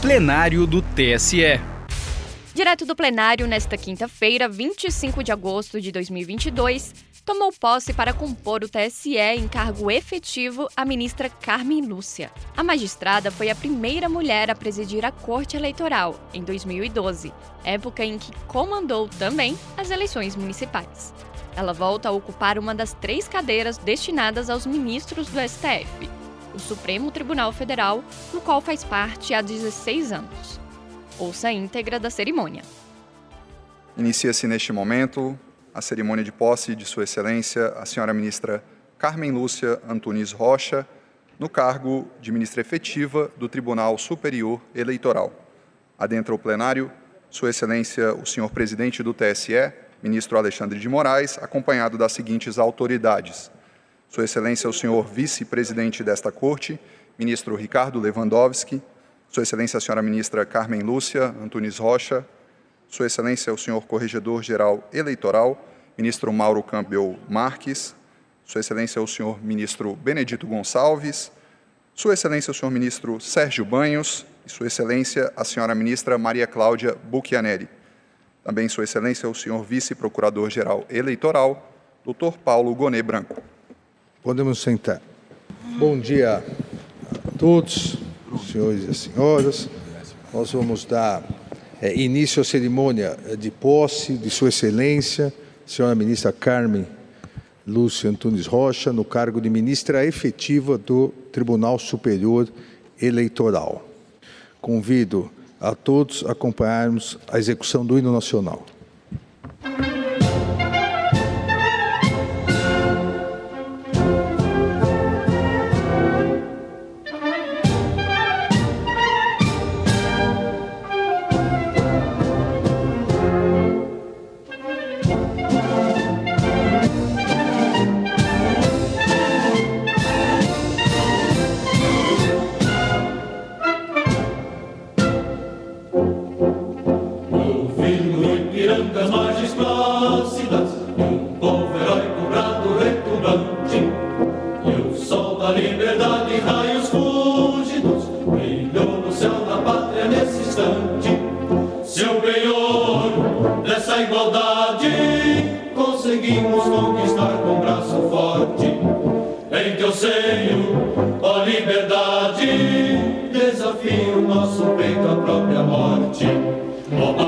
plenário do TSE. Direto do plenário, nesta quinta-feira, 25 de agosto de 2022, tomou posse para compor o TSE em cargo efetivo a ministra Carmen Lúcia. A magistrada foi a primeira mulher a presidir a Corte Eleitoral, em 2012, época em que comandou também as eleições municipais. Ela volta a ocupar uma das três cadeiras destinadas aos ministros do STF, o Supremo Tribunal Federal, no qual faz parte há 16 anos. Ouça a íntegra da cerimônia. Inicia-se neste momento a cerimônia de posse de Sua Excelência, a senhora ministra Carmen Lúcia Antunes Rocha, no cargo de ministra efetiva do Tribunal Superior Eleitoral. Adentra o plenário Sua Excelência, o senhor presidente do TSE, ministro Alexandre de Moraes, acompanhado das seguintes autoridades: Sua Excelência, o senhor vice-presidente desta Corte, ministro Ricardo Lewandowski, sua Excelência, a senhora ministra Carmen Lúcia Antunes Rocha, Sua Excelência, o senhor Corregedor-Geral Eleitoral, ministro Mauro Campbell Marques, Sua Excelência, o senhor ministro Benedito Gonçalves, Sua Excelência, o senhor ministro Sérgio Banhos. E Sua Excelência, a senhora ministra Maria Cláudia Bucchianelli. Também Sua Excelência, o senhor vice-procurador-geral eleitoral, doutor Paulo Gonê Branco. Podemos sentar. Bom dia a todos senhores e senhoras. Nós vamos dar é, início à cerimônia de posse de Sua Excelência, senhora ministra Carmen Lúcia Antunes Rocha, no cargo de ministra efetiva do Tribunal Superior Eleitoral. Convido a todos a acompanharmos a execução do hino nacional. teu seio, ó liberdade, desafia o nosso peito à própria morte. Ó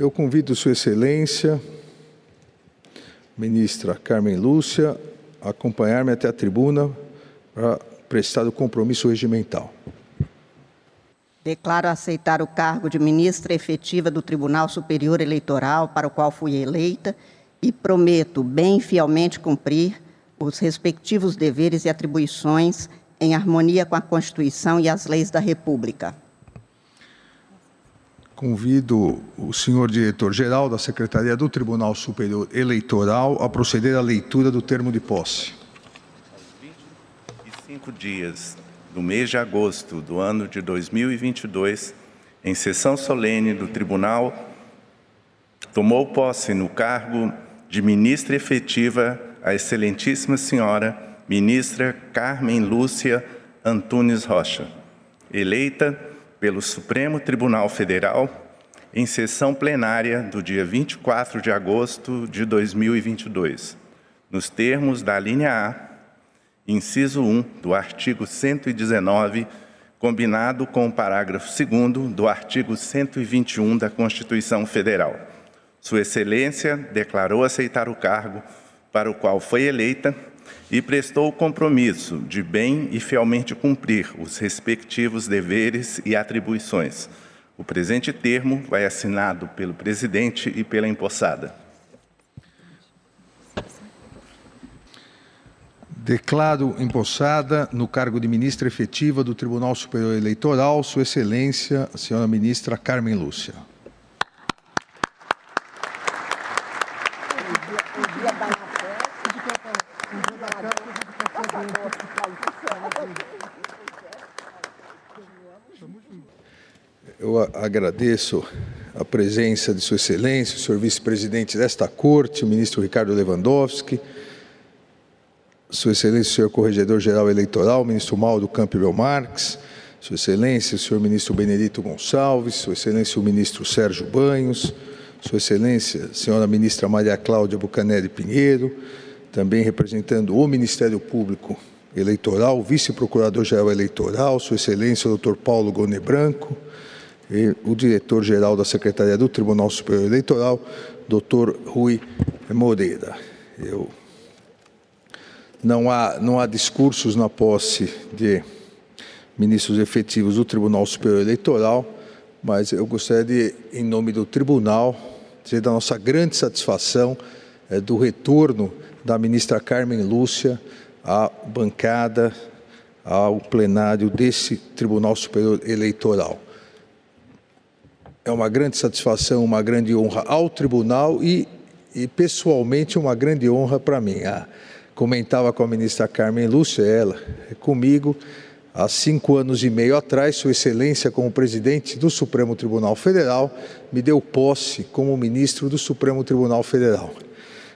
Eu convido Sua Excelência, ministra Carmen Lúcia, a acompanhar-me até a tribuna para prestar o compromisso regimental. Declaro aceitar o cargo de ministra efetiva do Tribunal Superior Eleitoral, para o qual fui eleita, e prometo bem e fielmente cumprir os respectivos deveres e atribuições em harmonia com a Constituição e as leis da República. Convido o senhor diretor-geral da Secretaria do Tribunal Superior Eleitoral a proceder à leitura do termo de posse. Cinco dias do mês de agosto do ano de 2022, em sessão solene do Tribunal, tomou posse no cargo de ministra efetiva a Excelentíssima Senhora Ministra Carmen Lúcia Antunes Rocha, eleita pelo Supremo Tribunal Federal em sessão plenária do dia 24 de agosto de 2022, nos termos da linha A inciso 1 do artigo 119, combinado com o parágrafo 2 do artigo 121 da Constituição Federal. Sua Excelência declarou aceitar o cargo para o qual foi eleita e prestou o compromisso de bem e fielmente cumprir os respectivos deveres e atribuições. O presente termo vai assinado pelo presidente e pela empossada. Declaro empossada no cargo de ministra efetiva do Tribunal Superior Eleitoral, Sua Excelência, a senhora ministra Carmen Lúcia. Eu agradeço a presença de Sua Excelência, o senhor vice-presidente desta Corte, o ministro Ricardo Lewandowski, sua Excelência, o senhor Corregedor-Geral Eleitoral, ministro Mauro Campbell Marques, Sua Excelência, o senhor ministro Benedito Gonçalves, Sua Excelência, o ministro Sérgio Banhos, Sua Excelência, a senhora ministra Maria Cláudia Bucanelli Pinheiro, também representando o Ministério Público Eleitoral, vice-procurador-geral eleitoral, Sua Excelência, doutor Paulo Gone Branco, e o diretor-geral da Secretaria do Tribunal Superior Eleitoral, doutor Rui Moreira. Eu não há, não há discursos na posse de ministros efetivos do Tribunal Superior Eleitoral, mas eu gostaria de, em nome do tribunal, dizer da nossa grande satisfação é, do retorno da ministra Carmen Lúcia à bancada, ao plenário desse Tribunal Superior Eleitoral. É uma grande satisfação, uma grande honra ao tribunal e, e pessoalmente, uma grande honra para mim. Ah, comentava com a ministra Carmen Lúcia, ela, comigo, há cinco anos e meio atrás, Sua Excelência, como presidente do Supremo Tribunal Federal, me deu posse como ministro do Supremo Tribunal Federal.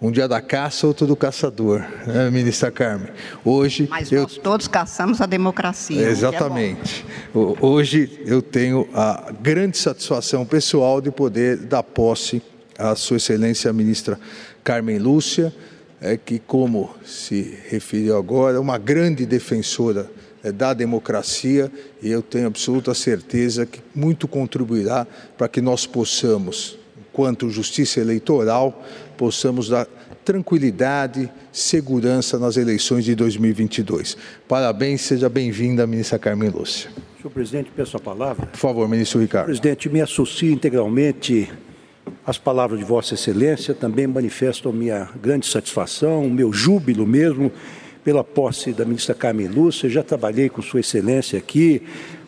Um dia da caça, outro do caçador, né, ministra Carmen? Hoje. Mas eu... nós todos caçamos a democracia. É Exatamente. É Hoje eu tenho a grande satisfação pessoal de poder dar posse à Sua Excelência, a ministra Carmen Lúcia é que, como se referiu agora, é uma grande defensora é, da democracia e eu tenho absoluta certeza que muito contribuirá para que nós possamos, enquanto justiça eleitoral, possamos dar tranquilidade, segurança nas eleições de 2022. Parabéns, seja bem-vinda, ministra Carmen Lúcia. Senhor presidente, peço a palavra. Por favor, ministro Ricardo. Presidente, me associo integralmente as palavras de Vossa Excelência também manifestam minha grande satisfação, o meu júbilo mesmo pela posse da ministra Carmen Lúcia. Já trabalhei com Sua Excelência aqui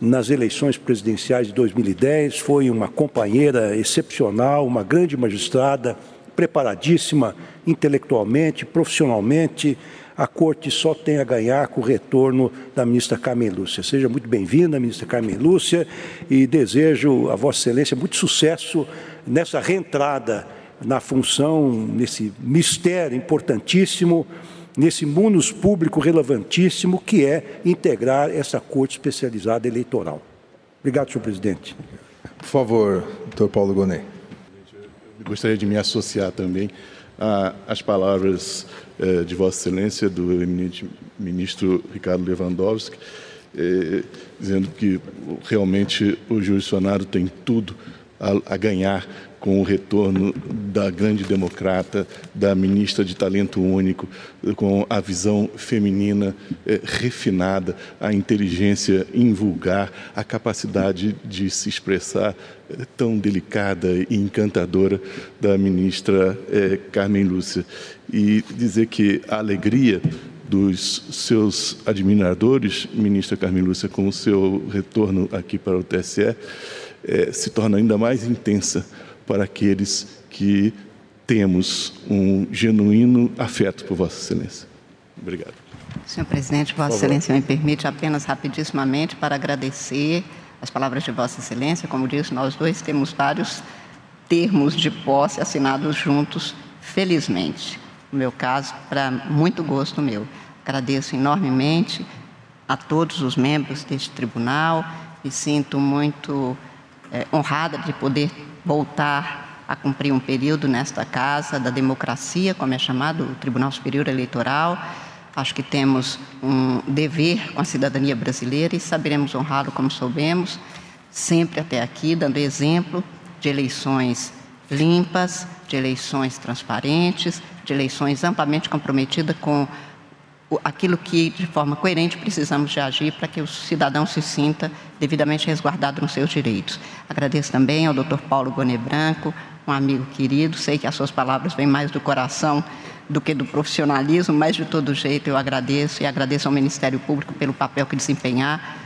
nas eleições presidenciais de 2010. Foi uma companheira excepcional, uma grande magistrada, preparadíssima intelectualmente, profissionalmente. A Corte só tem a ganhar com o retorno da ministra Carmen Lúcia. Seja muito bem-vinda, ministra Carmen Lúcia, e desejo a Vossa Excelência muito sucesso nessa reentrada na função, nesse mistério importantíssimo, nesse munus público relevantíssimo que é integrar essa Corte Especializada Eleitoral. Obrigado, senhor presidente. Por favor, doutor Paulo Gonet. Gostaria de me associar também às palavras eh, de Vossa Excelência, do eminente ministro Ricardo Lewandowski, eh, dizendo que realmente o jurisdicionário tem tudo a ganhar com o retorno da grande democrata, da ministra de talento único, com a visão feminina eh, refinada, a inteligência invulgar, a capacidade de se expressar eh, tão delicada e encantadora da ministra eh, Carmen Lúcia. E dizer que a alegria dos seus admiradores, ministra Carmen Lúcia, com o seu retorno aqui para o TSE, se torna ainda mais intensa para aqueles que temos um genuíno afeto por Vossa Excelência. Obrigado. Senhor presidente, Vossa Excelência me permite apenas rapidissimamente para agradecer as palavras de Vossa Excelência. Como disse, nós dois temos vários termos de posse assinados juntos, felizmente. No meu caso, para muito gosto meu. Agradeço enormemente a todos os membros deste tribunal e sinto muito é, honrada de poder voltar a cumprir um período nesta casa da democracia, como é chamado o Tribunal Superior Eleitoral. Acho que temos um dever com a cidadania brasileira e saberemos honrá-lo como soubemos, sempre até aqui, dando exemplo de eleições limpas, de eleições transparentes, de eleições amplamente comprometidas com aquilo que, de forma coerente, precisamos de agir para que o cidadão se sinta devidamente resguardado nos seus direitos. Agradeço também ao Dr. Paulo Gonet Branco, um amigo querido. Sei que as suas palavras vêm mais do coração do que do profissionalismo, mas de todo jeito eu agradeço e agradeço ao Ministério Público pelo papel que desempenhar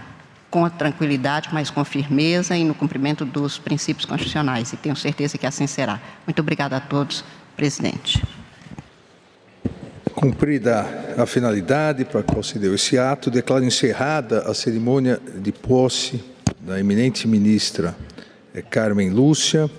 com tranquilidade, mas com firmeza e no cumprimento dos princípios constitucionais. E tenho certeza que assim será. Muito obrigada a todos, presidente. Cumprida a finalidade para a qual se deu esse ato, declaro encerrada a cerimônia de posse da eminente ministra eh, Carmen Lúcia.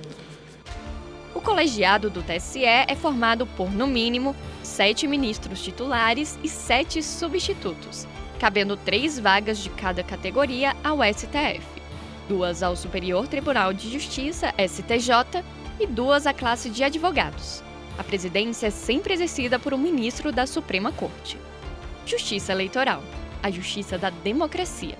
O colegiado do TSE é formado por, no mínimo, sete ministros titulares e sete substitutos, cabendo três vagas de cada categoria ao STF, duas ao Superior Tribunal de Justiça, STJ, e duas à classe de advogados. A presidência é sempre exercida por um ministro da Suprema Corte. Justiça Eleitoral a justiça da democracia.